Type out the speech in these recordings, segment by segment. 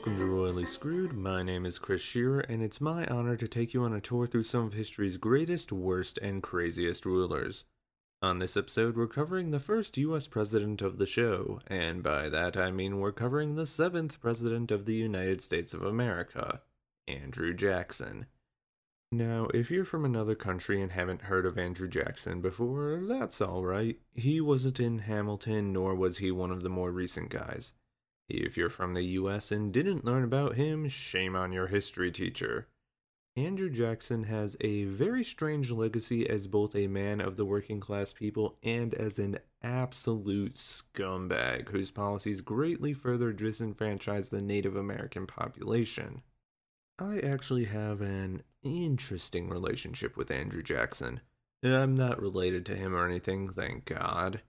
Welcome to Royally Screwed. My name is Chris Shearer, and it's my honor to take you on a tour through some of history's greatest, worst, and craziest rulers. On this episode, we're covering the first US president of the show, and by that I mean we're covering the seventh president of the United States of America, Andrew Jackson. Now, if you're from another country and haven't heard of Andrew Jackson before, that's alright. He wasn't in Hamilton, nor was he one of the more recent guys. If you're from the US and didn't learn about him, shame on your history teacher. Andrew Jackson has a very strange legacy as both a man of the working class people and as an absolute scumbag whose policies greatly further disenfranchise the Native American population. I actually have an interesting relationship with Andrew Jackson. I'm not related to him or anything, thank God.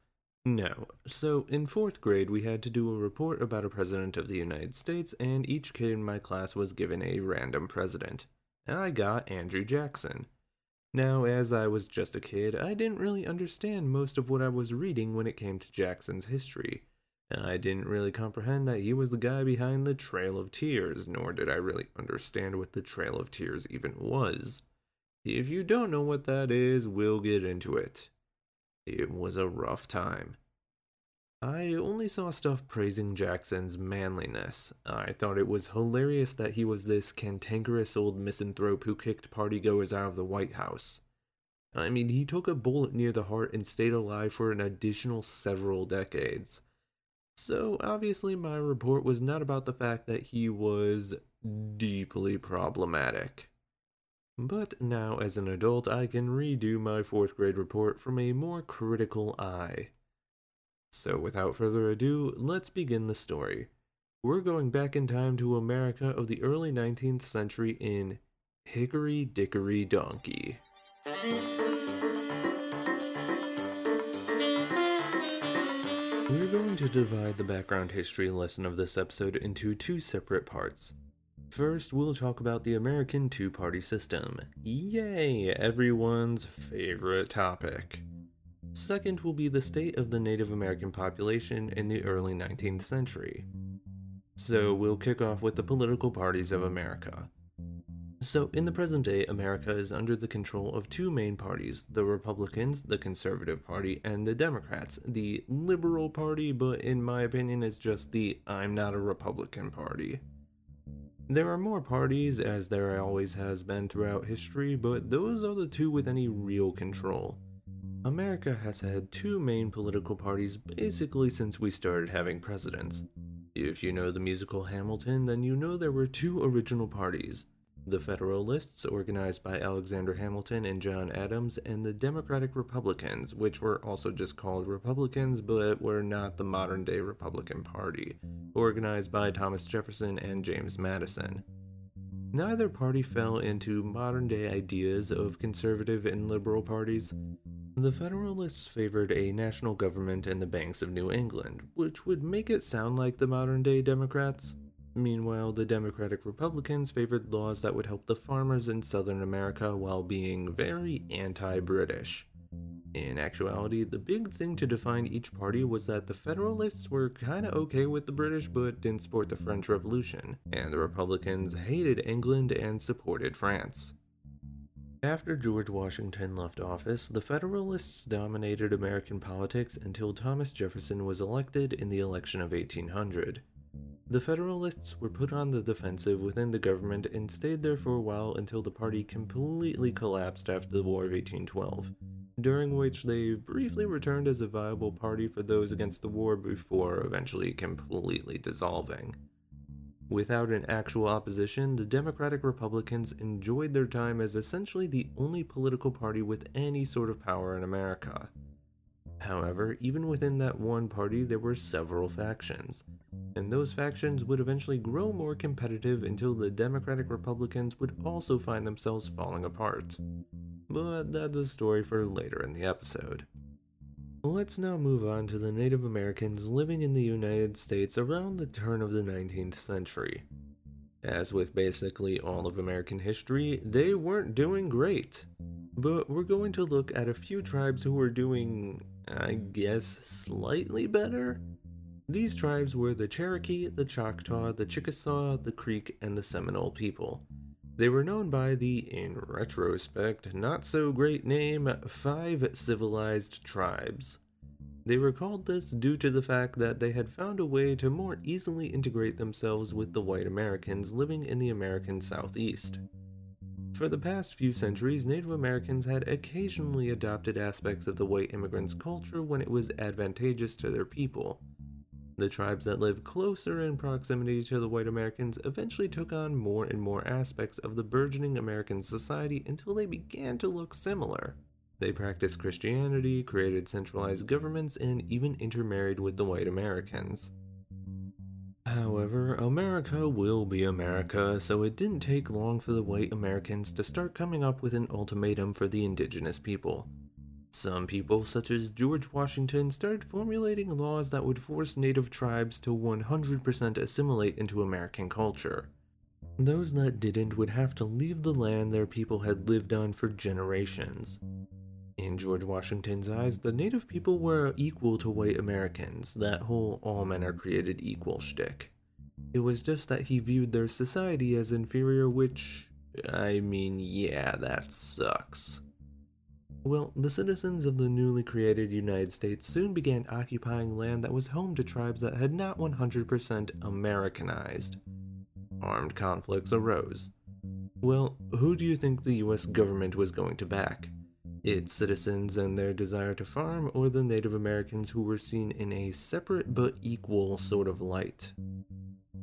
No. So, in fourth grade, we had to do a report about a president of the United States, and each kid in my class was given a random president. I got Andrew Jackson. Now, as I was just a kid, I didn't really understand most of what I was reading when it came to Jackson's history. I didn't really comprehend that he was the guy behind the Trail of Tears, nor did I really understand what the Trail of Tears even was. If you don't know what that is, we'll get into it. It was a rough time. I only saw stuff praising Jackson's manliness. I thought it was hilarious that he was this cantankerous old misanthrope who kicked partygoers out of the White House. I mean, he took a bullet near the heart and stayed alive for an additional several decades. So, obviously, my report was not about the fact that he was deeply problematic. But now, as an adult, I can redo my fourth grade report from a more critical eye. So, without further ado, let's begin the story. We're going back in time to America of the early 19th century in Hickory Dickory Donkey. We're going to divide the background history lesson of this episode into two separate parts. First, we'll talk about the American two party system. Yay, everyone's favorite topic. Second will be the state of the Native American population in the early 19th century. So, we'll kick off with the political parties of America. So, in the present day, America is under the control of two main parties the Republicans, the Conservative Party, and the Democrats, the Liberal Party, but in my opinion, it's just the I'm not a Republican Party. There are more parties, as there always has been throughout history, but those are the two with any real control. America has had two main political parties basically since we started having presidents. If you know the musical Hamilton, then you know there were two original parties the Federalists, organized by Alexander Hamilton and John Adams, and the Democratic Republicans, which were also just called Republicans but were not the modern day Republican Party, organized by Thomas Jefferson and James Madison. Neither party fell into modern day ideas of conservative and liberal parties. The Federalists favored a national government and the banks of New England, which would make it sound like the modern day Democrats. Meanwhile, the Democratic Republicans favored laws that would help the farmers in Southern America while being very anti British. In actuality, the big thing to define each party was that the Federalists were kinda okay with the British but didn't support the French Revolution, and the Republicans hated England and supported France. After George Washington left office, the Federalists dominated American politics until Thomas Jefferson was elected in the election of 1800. The Federalists were put on the defensive within the government and stayed there for a while until the party completely collapsed after the War of 1812, during which they briefly returned as a viable party for those against the war before eventually completely dissolving. Without an actual opposition, the Democratic Republicans enjoyed their time as essentially the only political party with any sort of power in America. However, even within that one party, there were several factions, and those factions would eventually grow more competitive until the Democratic Republicans would also find themselves falling apart. But that's a story for later in the episode. Let's now move on to the Native Americans living in the United States around the turn of the 19th century. As with basically all of American history, they weren't doing great. But we're going to look at a few tribes who were doing, I guess, slightly better? These tribes were the Cherokee, the Choctaw, the Chickasaw, the Creek, and the Seminole people. They were known by the, in retrospect, not so great name Five Civilized Tribes. They recalled this due to the fact that they had found a way to more easily integrate themselves with the white Americans living in the American Southeast. For the past few centuries, Native Americans had occasionally adopted aspects of the white immigrants' culture when it was advantageous to their people. The tribes that lived closer in proximity to the white Americans eventually took on more and more aspects of the burgeoning American society until they began to look similar. They practiced Christianity, created centralized governments, and even intermarried with the white Americans. However, America will be America, so it didn't take long for the white Americans to start coming up with an ultimatum for the indigenous people. Some people, such as George Washington, started formulating laws that would force native tribes to 100% assimilate into American culture. Those that didn't would have to leave the land their people had lived on for generations. In George Washington's hmm. eyes, the native people were equal to white Americans, that whole all men are created equal shtick. It was just that he viewed their society as inferior, which, I mean, yeah, that sucks. Well, the citizens of the newly created United States soon began occupying land that was home to tribes that had not 100% Americanized. Armed conflicts arose. Well, who do you think the US government was going to back? Its citizens and their desire to farm, or the Native Americans who were seen in a separate but equal sort of light.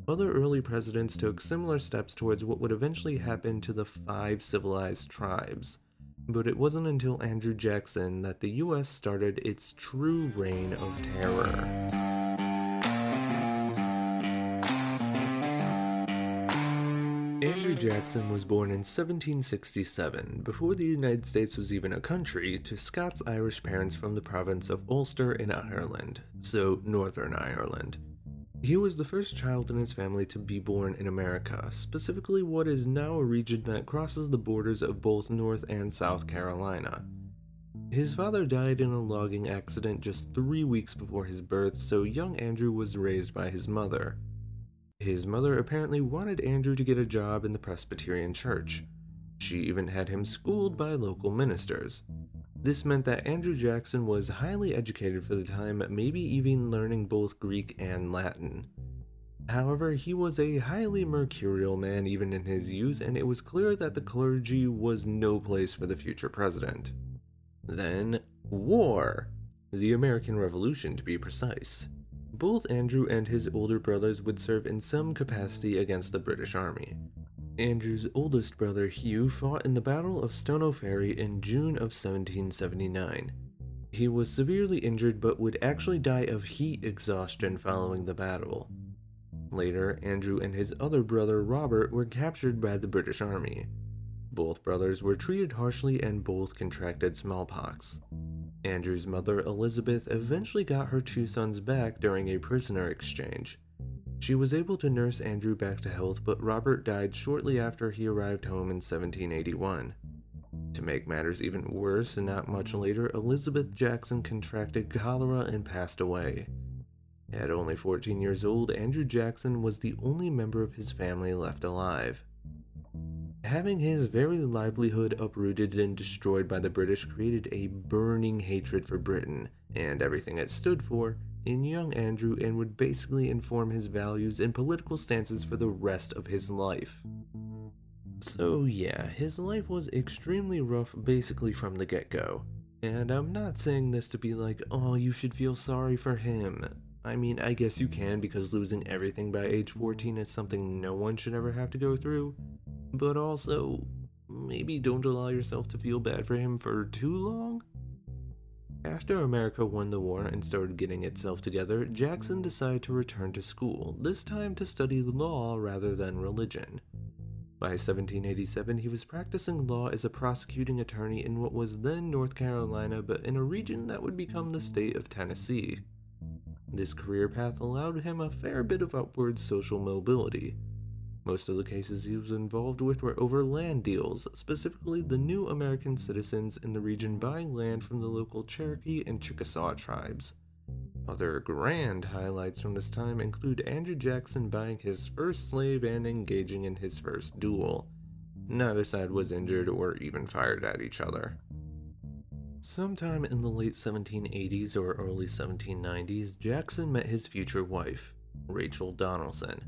Other early presidents took similar steps towards what would eventually happen to the five civilized tribes, but it wasn't until Andrew Jackson that the US started its true reign of terror. Jackson was born in 1767, before the United States was even a country, to Scots Irish parents from the province of Ulster in Ireland, so Northern Ireland. He was the first child in his family to be born in America, specifically what is now a region that crosses the borders of both North and South Carolina. His father died in a logging accident just three weeks before his birth, so young Andrew was raised by his mother. His mother apparently wanted Andrew to get a job in the Presbyterian Church. She even had him schooled by local ministers. This meant that Andrew Jackson was highly educated for the time, maybe even learning both Greek and Latin. However, he was a highly mercurial man even in his youth, and it was clear that the clergy was no place for the future president. Then, war! The American Revolution, to be precise. Both Andrew and his older brothers would serve in some capacity against the British Army. Andrew's oldest brother Hugh fought in the Battle of Stono Ferry in June of 1779. He was severely injured but would actually die of heat exhaustion following the battle. Later, Andrew and his other brother Robert were captured by the British Army. Both brothers were treated harshly and both contracted smallpox. Andrew's mother, Elizabeth, eventually got her two sons back during a prisoner exchange. She was able to nurse Andrew back to health, but Robert died shortly after he arrived home in 1781. To make matters even worse, not much later, Elizabeth Jackson contracted cholera and passed away. At only 14 years old, Andrew Jackson was the only member of his family left alive. Having his very livelihood uprooted and destroyed by the British created a burning hatred for Britain and everything it stood for in young Andrew and would basically inform his values and political stances for the rest of his life. So, yeah, his life was extremely rough basically from the get go. And I'm not saying this to be like, oh, you should feel sorry for him. I mean, I guess you can because losing everything by age 14 is something no one should ever have to go through but also maybe don't allow yourself to feel bad for him for too long. After America won the war and started getting itself together, Jackson decided to return to school, this time to study law rather than religion. By 1787, he was practicing law as a prosecuting attorney in what was then North Carolina, but in a region that would become the state of Tennessee. This career path allowed him a fair bit of upward social mobility. Most of the cases he was involved with were over land deals, specifically the new American citizens in the region buying land from the local Cherokee and Chickasaw tribes. Other grand highlights from this time include Andrew Jackson buying his first slave and engaging in his first duel. Neither side was injured or even fired at each other. Sometime in the late 1780s or early 1790s, Jackson met his future wife, Rachel Donelson.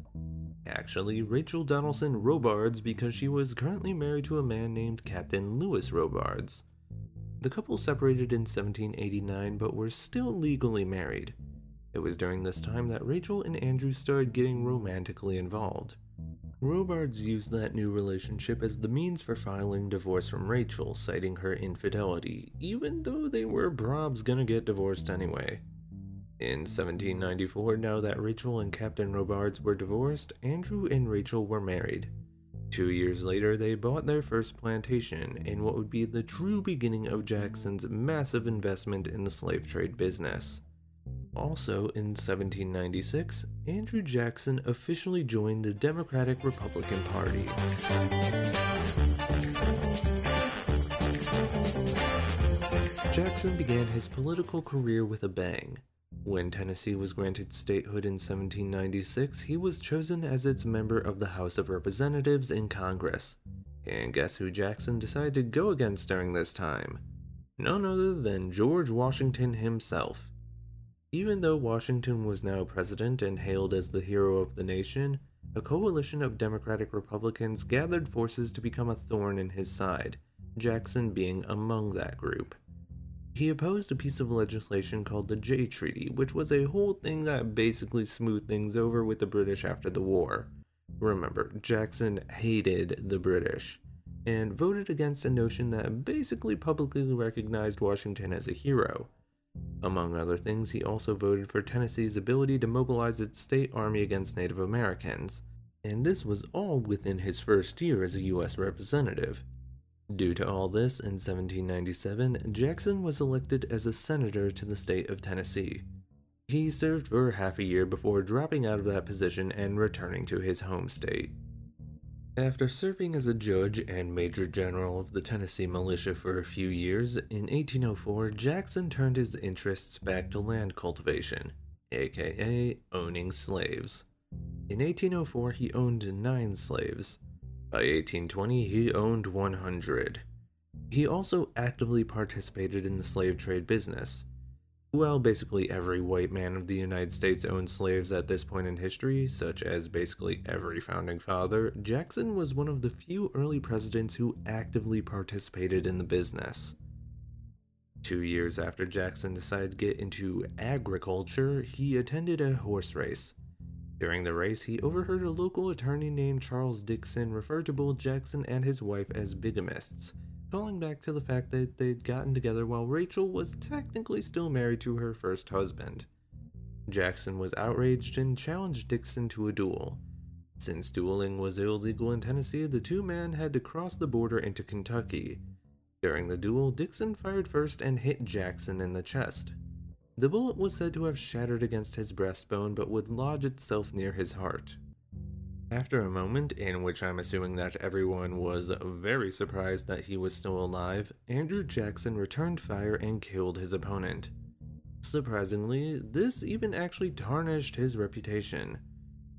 Actually, Rachel Donelson Robards because she was currently married to a man named Captain Lewis Robards. The couple separated in 1789 but were still legally married. It was during this time that Rachel and Andrew started getting romantically involved. Robards used that new relationship as the means for filing divorce from Rachel, citing her infidelity, even though they were probs gonna get divorced anyway. In 1794, now that Rachel and Captain Robards were divorced, Andrew and Rachel were married. Two years later, they bought their first plantation in what would be the true beginning of Jackson's massive investment in the slave trade business. Also, in 1796, Andrew Jackson officially joined the Democratic Republican Party. Jackson began his political career with a bang. When Tennessee was granted statehood in 1796, he was chosen as its member of the House of Representatives in Congress. And guess who Jackson decided to go against during this time? None other than George Washington himself. Even though Washington was now president and hailed as the hero of the nation, a coalition of Democratic Republicans gathered forces to become a thorn in his side, Jackson being among that group. He opposed a piece of legislation called the Jay Treaty, which was a whole thing that basically smoothed things over with the British after the war. Remember, Jackson hated the British and voted against a notion that basically publicly recognized Washington as a hero. Among other things, he also voted for Tennessee's ability to mobilize its state army against Native Americans, and this was all within his first year as a U.S. representative. Due to all this, in 1797, Jackson was elected as a senator to the state of Tennessee. He served for half a year before dropping out of that position and returning to his home state. After serving as a judge and major general of the Tennessee militia for a few years, in 1804 Jackson turned his interests back to land cultivation, aka owning slaves. In 1804, he owned nine slaves. By 1820, he owned 100. He also actively participated in the slave trade business. Well, basically every white man of the United States owned slaves at this point in history, such as basically every founding father, Jackson was one of the few early presidents who actively participated in the business. Two years after Jackson decided to get into agriculture, he attended a horse race. During the race, he overheard a local attorney named Charles Dixon refer to both Jackson and his wife as bigamists, calling back to the fact that they'd gotten together while Rachel was technically still married to her first husband. Jackson was outraged and challenged Dixon to a duel. Since dueling was illegal in Tennessee, the two men had to cross the border into Kentucky. During the duel, Dixon fired first and hit Jackson in the chest. The bullet was said to have shattered against his breastbone but would lodge itself near his heart. After a moment, in which I'm assuming that everyone was very surprised that he was still alive, Andrew Jackson returned fire and killed his opponent. Surprisingly, this even actually tarnished his reputation.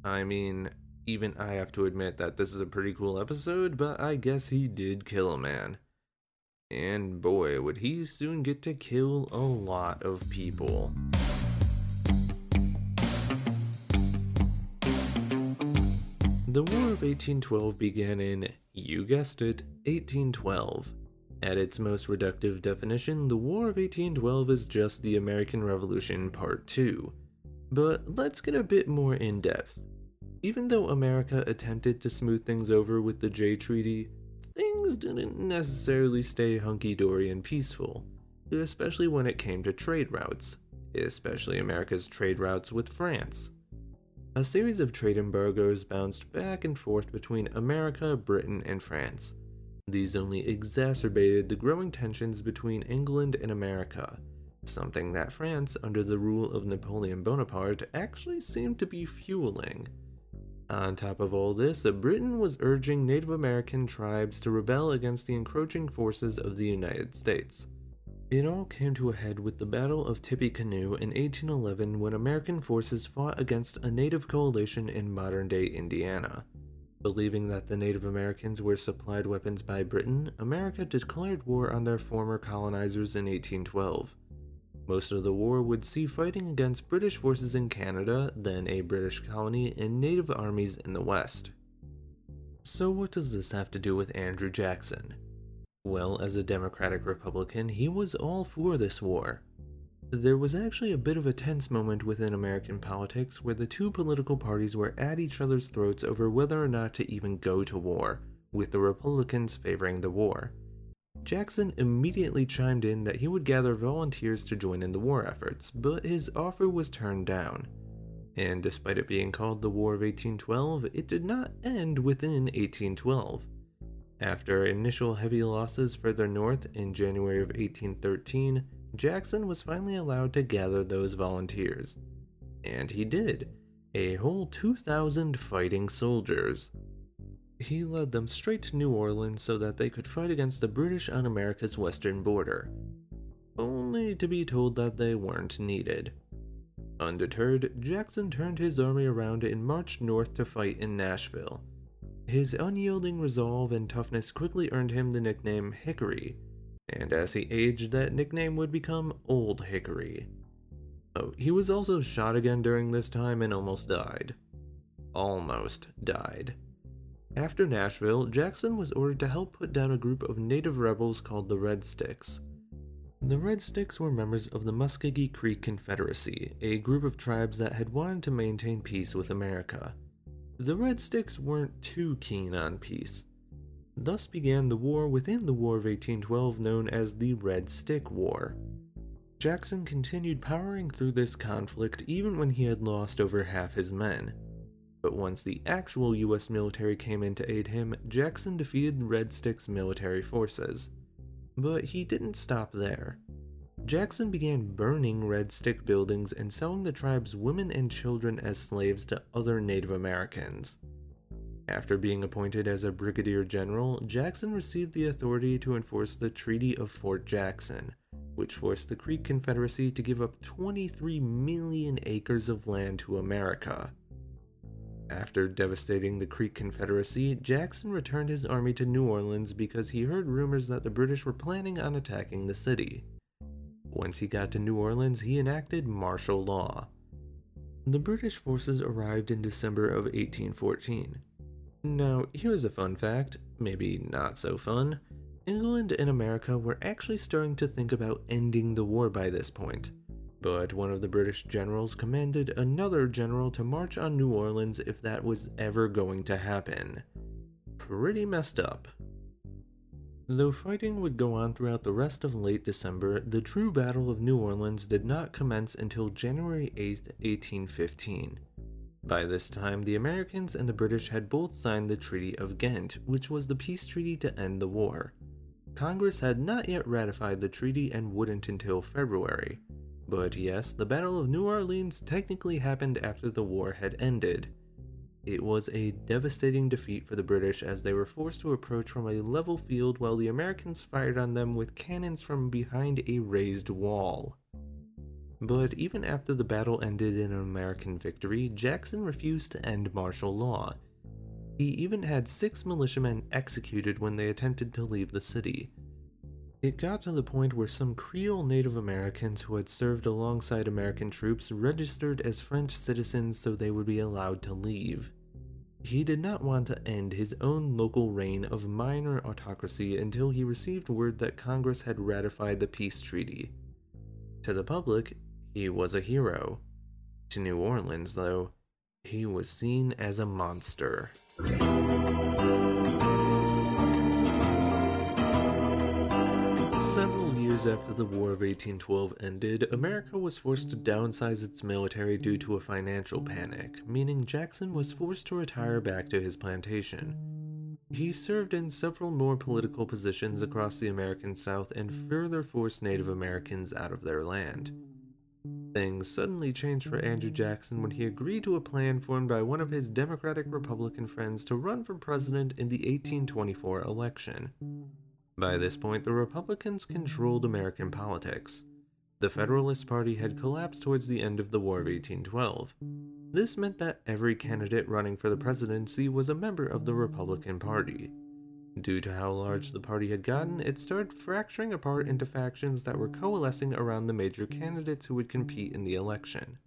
I mean, even I have to admit that this is a pretty cool episode, but I guess he did kill a man. And boy, would he soon get to kill a lot of people. The War of 1812 began in, you guessed it, 1812. At its most reductive definition, the War of 1812 is just the American Revolution Part 2. But let's get a bit more in depth. Even though America attempted to smooth things over with the Jay Treaty, things didn't necessarily stay hunky dory and peaceful, especially when it came to trade routes, especially America's trade routes with France. A series of trade embargoes bounced back and forth between America, Britain, and France. These only exacerbated the growing tensions between England and America, something that France, under the rule of Napoleon Bonaparte, actually seemed to be fueling. On top of all this, Britain was urging Native American tribes to rebel against the encroaching forces of the United States. It all came to a head with the Battle of Tippecanoe in 1811 when American forces fought against a native coalition in modern day Indiana. Believing that the Native Americans were supplied weapons by Britain, America declared war on their former colonizers in 1812. Most of the war would see fighting against British forces in Canada, then a British colony, and native armies in the West. So, what does this have to do with Andrew Jackson? Well, as a Democratic Republican, he was all for this war. There was actually a bit of a tense moment within American politics where the two political parties were at each other's throats over whether or not to even go to war, with the Republicans favoring the war. Jackson immediately chimed in that he would gather volunteers to join in the war efforts, but his offer was turned down. And despite it being called the War of 1812, it did not end within 1812. After initial heavy losses further north in January of 1813, Jackson was finally allowed to gather those volunteers. And he did a whole 2,000 fighting soldiers. He led them straight to New Orleans so that they could fight against the British on America's western border, only to be told that they weren't needed. Undeterred, Jackson turned his army around and marched north to fight in Nashville. His unyielding resolve and toughness quickly earned him the nickname Hickory, and as he aged, that nickname would become Old Hickory. Oh, he was also shot again during this time and almost died. Almost died. After Nashville, Jackson was ordered to help put down a group of native rebels called the Red Sticks. The Red Sticks were members of the Muskogee Creek Confederacy, a group of tribes that had wanted to maintain peace with America the Red Sticks weren't too keen on peace. Thus began the war within the War of 1812 known as the Red Stick War. Jackson continued powering through this conflict even when he had lost over half his men. But once the actual US military came in to aid him, Jackson defeated Red Sticks military forces. But he didn't stop there. Jackson began burning Red Stick buildings and selling the tribe's women and children as slaves to other Native Americans. After being appointed as a brigadier general, Jackson received the authority to enforce the Treaty of Fort Jackson, which forced the Creek Confederacy to give up 23 million acres of land to America. After devastating the Creek Confederacy, Jackson returned his army to New Orleans because he heard rumors that the British were planning on attacking the city. Once he got to New Orleans, he enacted martial law. The British forces arrived in December of 1814. Now, here's a fun fact, maybe not so fun. England and America were actually starting to think about ending the war by this point. But one of the British generals commanded another general to march on New Orleans if that was ever going to happen. Pretty messed up. Though fighting would go on throughout the rest of late December, the true Battle of New Orleans did not commence until January 8, 1815. By this time, the Americans and the British had both signed the Treaty of Ghent, which was the peace treaty to end the war. Congress had not yet ratified the treaty and wouldn't until February. But yes, the Battle of New Orleans technically happened after the war had ended. It was a devastating defeat for the British as they were forced to approach from a level field while the Americans fired on them with cannons from behind a raised wall. But even after the battle ended in an American victory, Jackson refused to end martial law. He even had six militiamen executed when they attempted to leave the city. It got to the point where some Creole Native Americans who had served alongside American troops registered as French citizens so they would be allowed to leave. He did not want to end his own local reign of minor autocracy until he received word that Congress had ratified the peace treaty. To the public, he was a hero. To New Orleans, though, he was seen as a monster. Years after the War of 1812 ended, America was forced to downsize its military due to a financial panic, meaning Jackson was forced to retire back to his plantation. He served in several more political positions across the American South and further forced Native Americans out of their land. Things suddenly changed for Andrew Jackson when he agreed to a plan formed by one of his Democratic Republican friends to run for president in the 1824 election. By this point, the Republicans controlled American politics. The Federalist Party had collapsed towards the end of the War of 1812. This meant that every candidate running for the presidency was a member of the Republican Party. Due to how large the party had gotten, it started fracturing apart into factions that were coalescing around the major candidates who would compete in the election.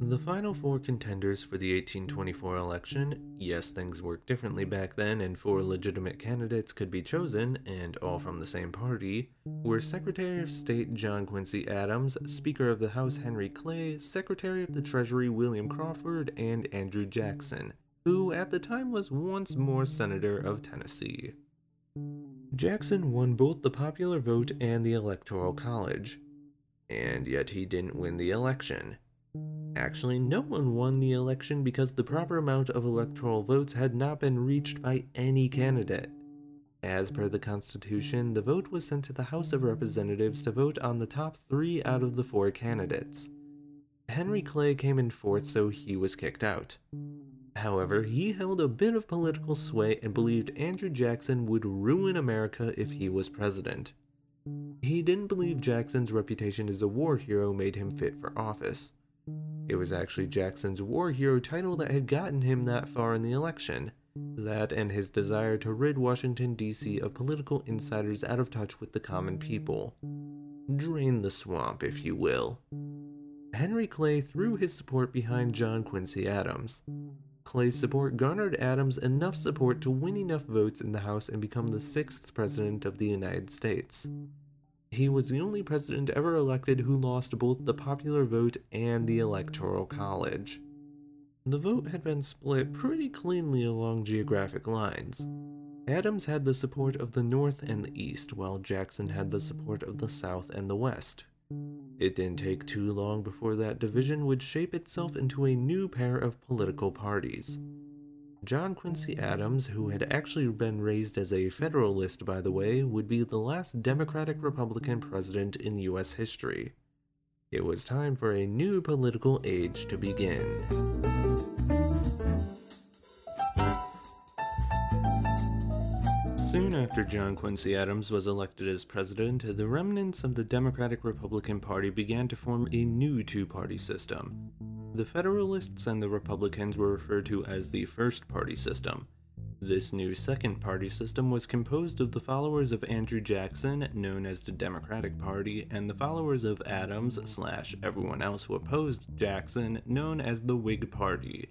The final four contenders for the 1824 election yes, things worked differently back then, and four legitimate candidates could be chosen, and all from the same party were Secretary of State John Quincy Adams, Speaker of the House Henry Clay, Secretary of the Treasury William Crawford, and Andrew Jackson, who at the time was once more Senator of Tennessee. Jackson won both the popular vote and the Electoral College, and yet he didn't win the election. Actually, no one won the election because the proper amount of electoral votes had not been reached by any candidate. As per the Constitution, the vote was sent to the House of Representatives to vote on the top three out of the four candidates. Henry Clay came in fourth, so he was kicked out. However, he held a bit of political sway and believed Andrew Jackson would ruin America if he was president. He didn't believe Jackson's reputation as a war hero made him fit for office. It was actually Jackson's war hero title that had gotten him that far in the election. That and his desire to rid Washington, D.C. of political insiders out of touch with the common people. Drain the swamp, if you will. Henry Clay threw his support behind John Quincy Adams. Clay's support garnered Adams enough support to win enough votes in the House and become the sixth President of the United States. He was the only president ever elected who lost both the popular vote and the Electoral College. The vote had been split pretty cleanly along geographic lines. Adams had the support of the North and the East, while Jackson had the support of the South and the West. It didn't take too long before that division would shape itself into a new pair of political parties. John Quincy Adams, who had actually been raised as a Federalist, by the way, would be the last Democratic Republican president in U.S. history. It was time for a new political age to begin. Soon after John Quincy Adams was elected as president, the remnants of the Democratic Republican Party began to form a new two party system. The Federalists and the Republicans were referred to as the First Party System. This new Second Party System was composed of the followers of Andrew Jackson, known as the Democratic Party, and the followers of Adams slash everyone else who opposed Jackson, known as the Whig Party.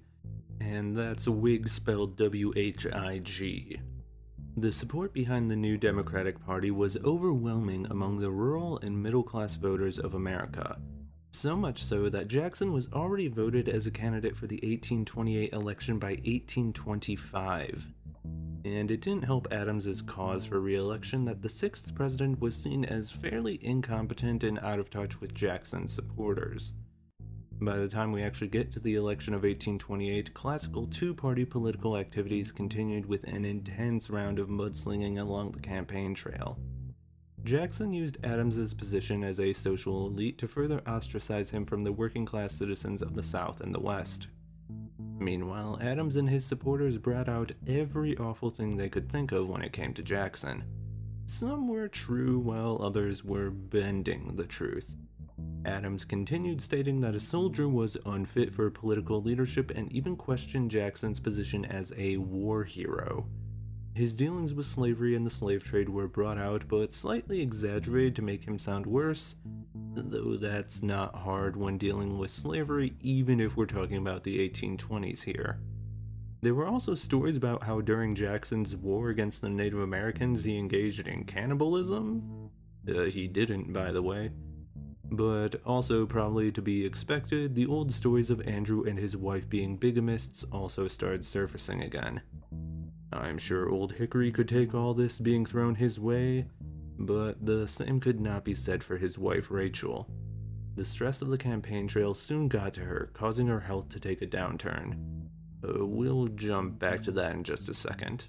And that's Whig spelled W H I G. The support behind the new Democratic Party was overwhelming among the rural and middle class voters of America. So much so that Jackson was already voted as a candidate for the 1828 election by 1825. And it didn't help Adams's cause for re-election that the sixth president was seen as fairly incompetent and out of touch with Jackson's supporters. By the time we actually get to the election of 1828, classical two party political activities continued with an intense round of mudslinging along the campaign trail. Jackson used Adams's position as a social elite to further ostracize him from the working class citizens of the South and the West. Meanwhile, Adams and his supporters brought out every awful thing they could think of when it came to Jackson. Some were true, while others were bending the truth. Adams continued stating that a soldier was unfit for political leadership and even questioned Jackson's position as a war hero. His dealings with slavery and the slave trade were brought out, but slightly exaggerated to make him sound worse, though that's not hard when dealing with slavery, even if we're talking about the 1820s here. There were also stories about how during Jackson's war against the Native Americans he engaged in cannibalism. Uh, he didn't, by the way. But also, probably to be expected, the old stories of Andrew and his wife being bigamists also started surfacing again. I'm sure Old Hickory could take all this being thrown his way, but the same could not be said for his wife Rachel. The stress of the campaign trail soon got to her, causing her health to take a downturn. Uh, we'll jump back to that in just a second.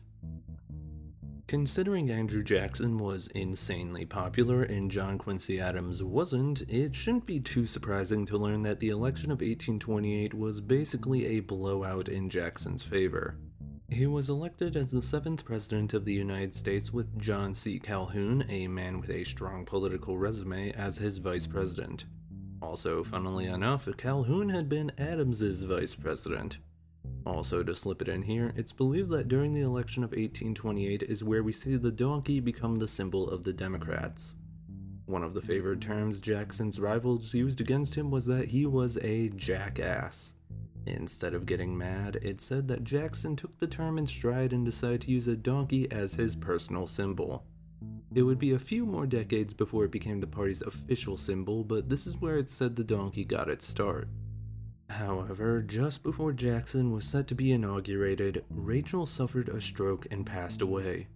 Considering Andrew Jackson was insanely popular and John Quincy Adams wasn't, it shouldn't be too surprising to learn that the election of 1828 was basically a blowout in Jackson's favor. He was elected as the seventh President of the United States with John C. Calhoun, a man with a strong political resume, as his Vice President. Also, funnily enough, Calhoun had been Adams's Vice President. Also, to slip it in here, it's believed that during the election of 1828 is where we see the donkey become the symbol of the Democrats. One of the favored terms Jackson's rivals used against him was that he was a jackass. Instead of getting mad, it said that Jackson took the term in stride and decided to use a donkey as his personal symbol. It would be a few more decades before it became the party's official symbol, but this is where it said the donkey got its start. However, just before Jackson was set to be inaugurated, Rachel suffered a stroke and passed away.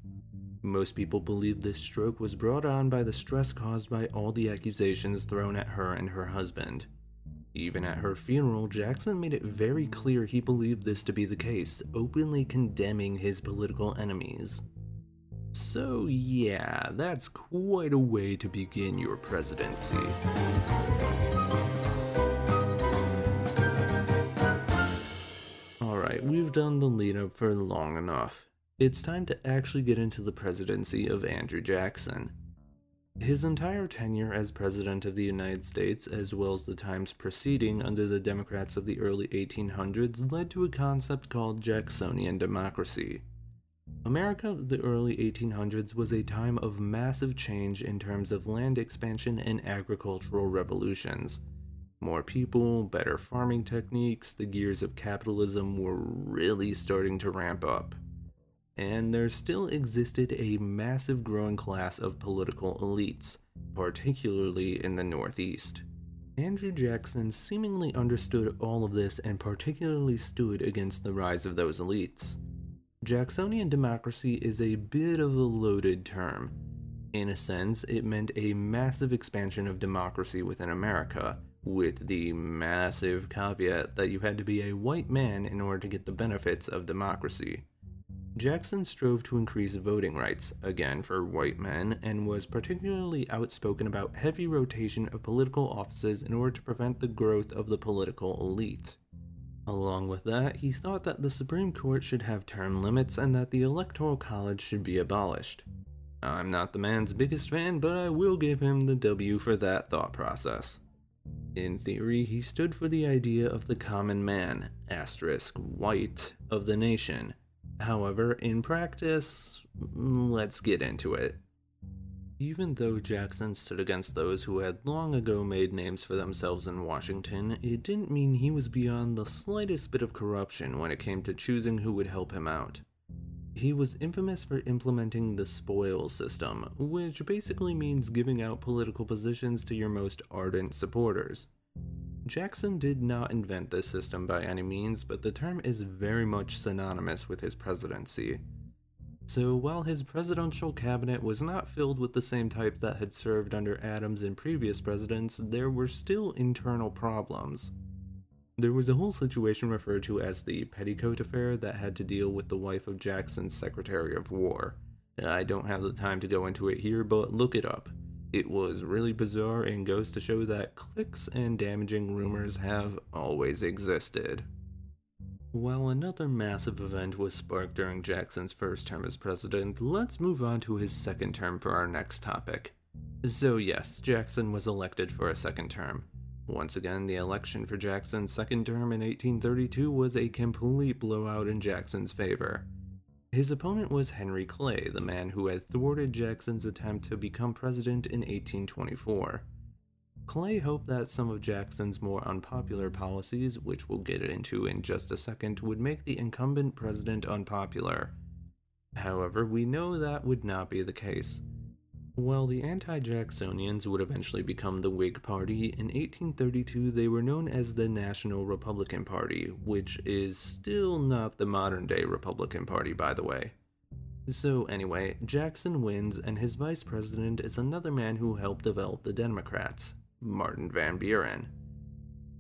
Most people believe this stroke was brought on by the stress caused by all the accusations thrown at her and her husband. Even at her funeral, Jackson made it very clear he believed this to be the case, openly condemning his political enemies. So, yeah, that's quite a way to begin your presidency. We've done the lead up for long enough. It's time to actually get into the presidency of Andrew Jackson. His entire tenure as President of the United States, as well as the times preceding under the Democrats of the early 1800s, led to a concept called Jacksonian democracy. America of the early 1800s was a time of massive change in terms of land expansion and agricultural revolutions. More people, better farming techniques, the gears of capitalism were really starting to ramp up and there still existed a massive growing class of political elites, particularly in the Northeast. Andrew Jackson seemingly understood all of this and particularly stood against the rise of those elites. Jacksonian democracy is a bit of a loaded term. In a sense, it meant a massive expansion of democracy within America, with the massive caveat that you had to be a white man in order to get the benefits of democracy. Jackson strove to increase voting rights, again for white men, and was particularly outspoken about heavy rotation of political offices in order to prevent the growth of the political elite. Along with that, he thought that the Supreme Court should have term limits and that the Electoral College should be abolished. I'm not the man's biggest fan, but I will give him the W for that thought process. In theory, he stood for the idea of the common man, asterisk, white, of the nation, However, in practice, let's get into it. Even though Jackson stood against those who had long ago made names for themselves in Washington, it didn't mean he was beyond the slightest bit of corruption when it came to choosing who would help him out. He was infamous for implementing the spoils system, which basically means giving out political positions to your most ardent supporters. Jackson did not invent this system by any means, but the term is very much synonymous with his presidency. So while his presidential cabinet was not filled with the same type that had served under Adams and previous presidents, there were still internal problems. There was a whole situation referred to as the Petticoat Affair that had to deal with the wife of Jackson's Secretary of War. I don't have the time to go into it here, but look it up. It was really bizarre and goes to show that cliques and damaging rumors have always existed. While another massive event was sparked during Jackson's first term as president, let's move on to his second term for our next topic. So, yes, Jackson was elected for a second term. Once again, the election for Jackson's second term in 1832 was a complete blowout in Jackson's favor. His opponent was Henry Clay, the man who had thwarted Jackson's attempt to become president in 1824. Clay hoped that some of Jackson's more unpopular policies, which we'll get into in just a second, would make the incumbent president unpopular. However, we know that would not be the case. While the anti-Jacksonians would eventually become the Whig Party, in 1832 they were known as the National Republican Party, which is still not the modern-day Republican Party by the way. So anyway, Jackson wins and his vice president is another man who helped develop the Democrats, Martin Van Buren.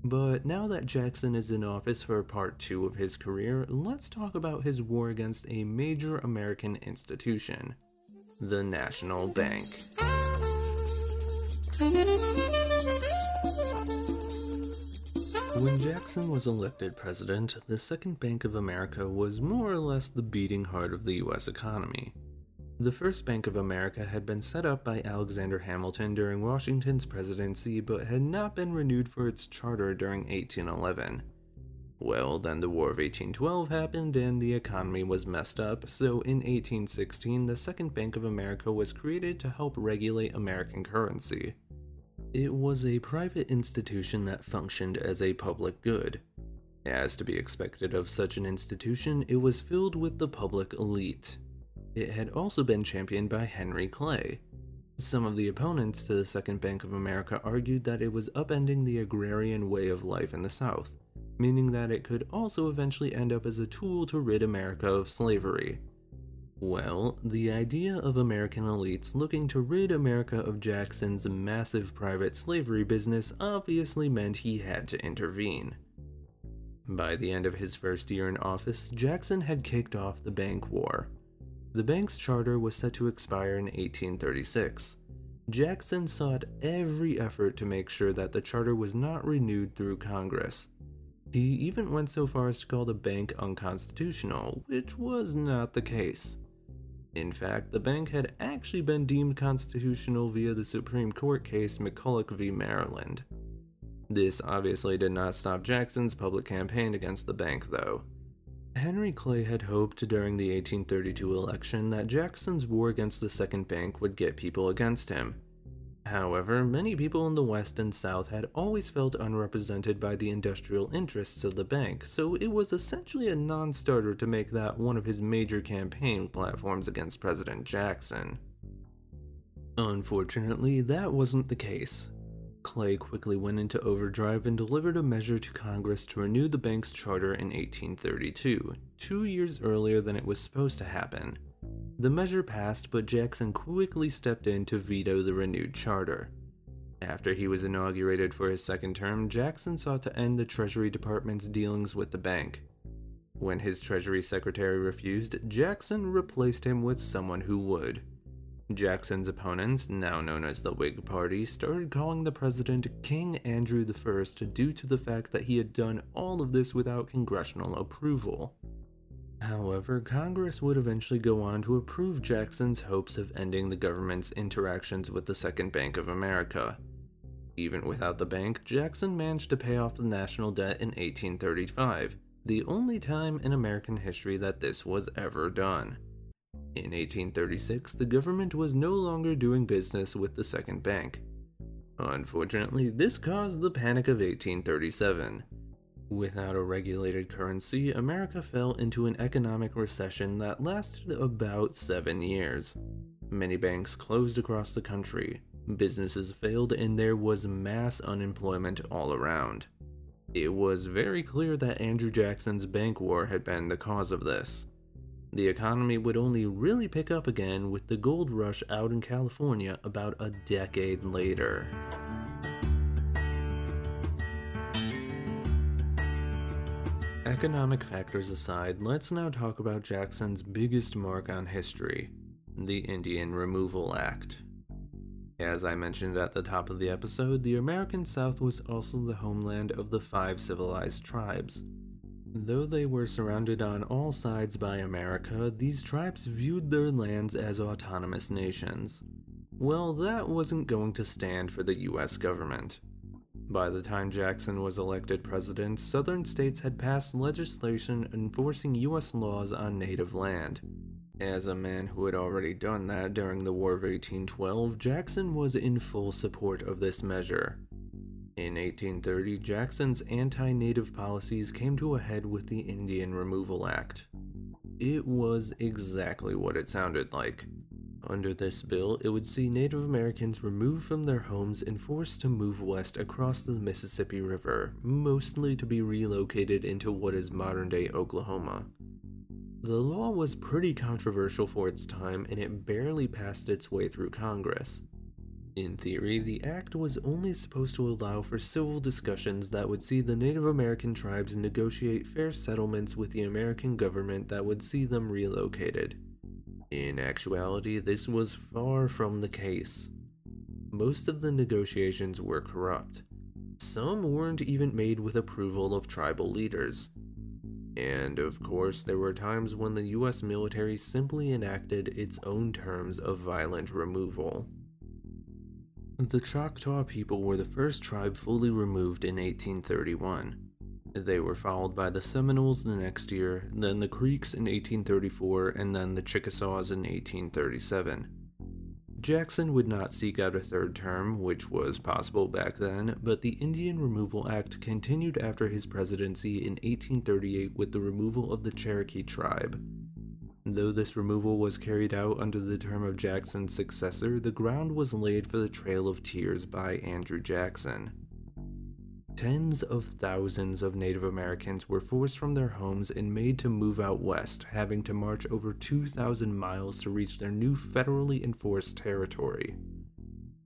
But now that Jackson is in office for part two of his career, let's talk about his war against a major American institution – the National Bank. When Jackson was elected president, the Second Bank of America was more or less the beating heart of the US economy. The First Bank of America had been set up by Alexander Hamilton during Washington's presidency but had not been renewed for its charter during 1811. Well, then the War of 1812 happened and the economy was messed up, so in 1816 the Second Bank of America was created to help regulate American currency. It was a private institution that functioned as a public good. As to be expected of such an institution, it was filled with the public elite. It had also been championed by Henry Clay. Some of the opponents to the Second Bank of America argued that it was upending the agrarian way of life in the South, meaning that it could also eventually end up as a tool to rid America of slavery. Well, the idea of American elites looking to rid America of Jackson's massive private slavery business obviously meant he had to intervene. By the end of his first year in office, Jackson had kicked off the Bank War. The bank's charter was set to expire in 1836. Jackson sought every effort to make sure that the charter was not renewed through Congress. He even went so far as to call the bank unconstitutional, which was not the case. In fact, the bank had actually been deemed constitutional via the Supreme Court case McCulloch v. Maryland. This obviously did not stop Jackson's public campaign against the bank, though. Henry Clay had hoped during the 1832 election that Jackson's war against the Second Bank would get people against him, However, many people in the West and South had always felt unrepresented by the industrial interests of the bank, so it was essentially a non starter to make that one of his major campaign platforms against President Jackson. Unfortunately, that wasn't the case. Clay quickly went into overdrive and delivered a measure to Congress to renew the bank's charter in 1832, two years earlier than it was supposed to happen. The measure passed, but Jackson quickly stepped in to veto the renewed charter. After he was inaugurated for his second term, Jackson sought to end the Treasury Department's dealings with the bank. When his Treasury Secretary refused, Jackson replaced him with someone who would. Jackson's opponents, now known as the Whig Party, started calling the president King Andrew I due to the fact that he had done all of this without congressional approval. However, Congress would eventually go on to approve Jackson's hopes of ending the government's interactions with the Second Bank of America. Even without the bank, Jackson managed to pay off the national debt in 1835, the only time in American history that this was ever done. In 1836, the government was no longer doing business with the Second Bank. Unfortunately, this caused the Panic of 1837. Without a regulated currency, America fell into an economic recession that lasted about seven years. Many banks closed across the country, businesses failed, and there was mass unemployment all around. It was very clear that Andrew Jackson's bank war had been the cause of this. The economy would only really pick up again with the gold rush out in California about a decade later. Economic factors aside, let's now talk about Jackson's biggest mark on history the Indian Removal Act. As I mentioned at the top of the episode, the American South was also the homeland of the five civilized tribes. Though they were surrounded on all sides by America, these tribes viewed their lands as autonomous nations. Well, that wasn't going to stand for the US government. By the time Jackson was elected president, southern states had passed legislation enforcing U.S. laws on native land. As a man who had already done that during the War of 1812, Jackson was in full support of this measure. In 1830, Jackson's anti native policies came to a head with the Indian Removal Act. It was exactly what it sounded like under this bill, it would see Native Americans removed from their homes and forced to move west across the Mississippi River, mostly to be relocated into what is modern day Oklahoma. The law was pretty controversial for its time and it barely passed its way through Congress. In theory, the act was only supposed to allow for civil discussions that would see the Native American tribes negotiate fair settlements with the American government that would see them relocated. In actuality, this was far from the case. Most of the negotiations were corrupt. Some weren't even made with approval of tribal leaders. And of course, there were times when the US military simply enacted its own terms of violent removal. The Choctaw people were the first tribe fully removed in 1831. They were followed by the Seminoles the next year, then the Creeks in 1834, and then the Chickasaws in 1837. Jackson would not seek out a third term, which was possible back then, but the Indian Removal Act continued after his presidency in 1838 with the removal of the Cherokee tribe. Though this removal was carried out under the term of Jackson's successor, the ground was laid for the Trail of Tears by Andrew Jackson. Tens of thousands of Native Americans were forced from their homes and made to move out west, having to march over 2,000 miles to reach their new federally enforced territory.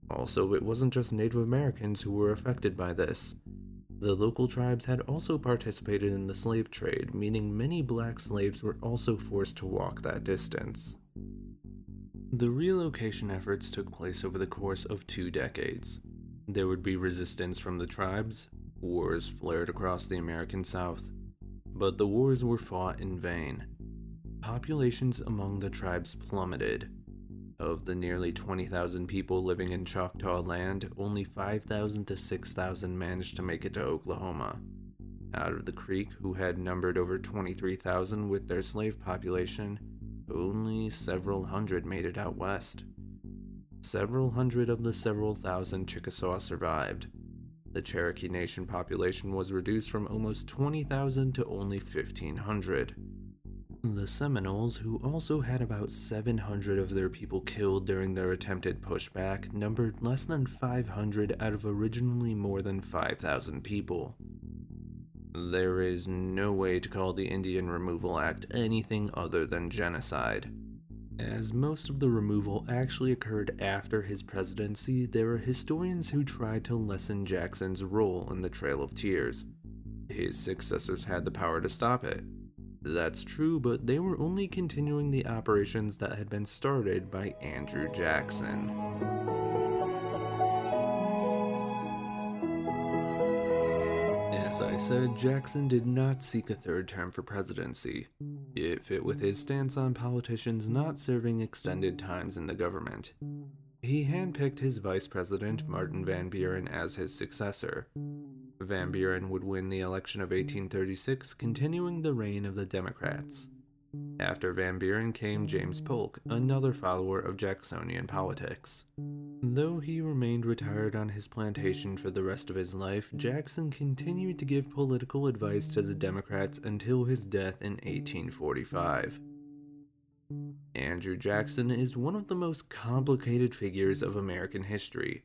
Also, it wasn't just Native Americans who were affected by this. The local tribes had also participated in the slave trade, meaning many black slaves were also forced to walk that distance. The relocation efforts took place over the course of two decades. There would be resistance from the tribes, Wars flared across the American South, but the wars were fought in vain. Populations among the tribes plummeted. Of the nearly 20,000 people living in Choctaw land, only 5,000 to 6,000 managed to make it to Oklahoma. Out of the Creek, who had numbered over 23,000 with their slave population, only several hundred made it out west. Several hundred of the several thousand Chickasaw survived, the Cherokee Nation population was reduced from almost 20,000 to only 1,500. The Seminoles, who also had about 700 of their people killed during their attempted pushback, numbered less than 500 out of originally more than 5,000 people. There is no way to call the Indian Removal Act anything other than genocide. As most of the removal actually occurred after his presidency, there are historians who tried to lessen Jackson's role in the Trail of Tears. His successors had the power to stop it. That's true, but they were only continuing the operations that had been started by Andrew Jackson. I said, Jackson did not seek a third term for presidency. It fit with his stance on politicians not serving extended times in the government. He handpicked his vice president, Martin Van Buren, as his successor. Van Buren would win the election of 1836, continuing the reign of the Democrats. After Van Buren came James Polk, another follower of Jacksonian politics. Though he remained retired on his plantation for the rest of his life, Jackson continued to give political advice to the Democrats until his death in 1845. Andrew Jackson is one of the most complicated figures of American history.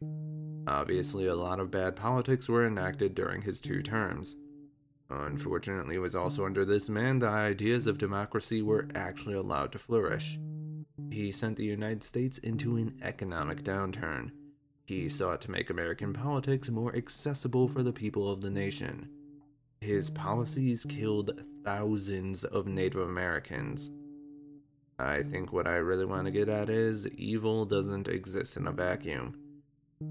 Obviously, a lot of bad politics were enacted during his two terms. Unfortunately, it was also mm. under this man that ideas of democracy were actually allowed to flourish. He sent the United States into an economic downturn. He sought to make American politics more accessible for the people of the nation. His policies killed thousands of Native Americans. I think what I really want to get at is evil doesn't exist in a vacuum.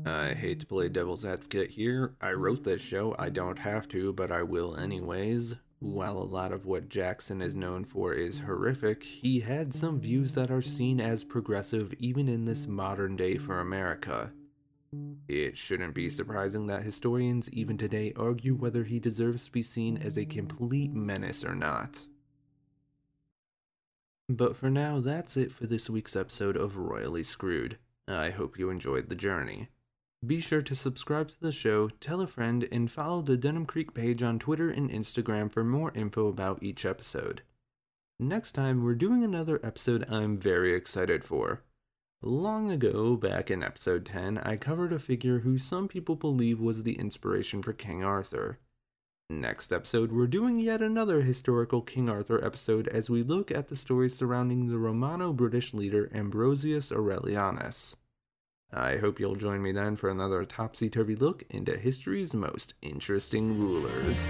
I hate to play devil's advocate here. I wrote this show, I don't have to, but I will anyways. While a lot of what Jackson is known for is horrific, he had some views that are seen as progressive even in this modern day for America. It shouldn't be surprising that historians even today argue whether he deserves to be seen as a complete menace or not. But for now, that's it for this week's episode of Royally Screwed. I hope you enjoyed the journey. Be sure to subscribe to the show, tell a friend, and follow the Denim Creek page on Twitter and Instagram for more info about each episode. Next time, we're doing another episode I'm very excited for. Long ago, back in episode 10, I covered a figure who some people believe was the inspiration for King Arthur. Next episode, we're doing yet another historical King Arthur episode as we look at the stories surrounding the Romano British leader Ambrosius Aurelianus. I hope you'll join me then for another topsy turvy look into history's most interesting rulers.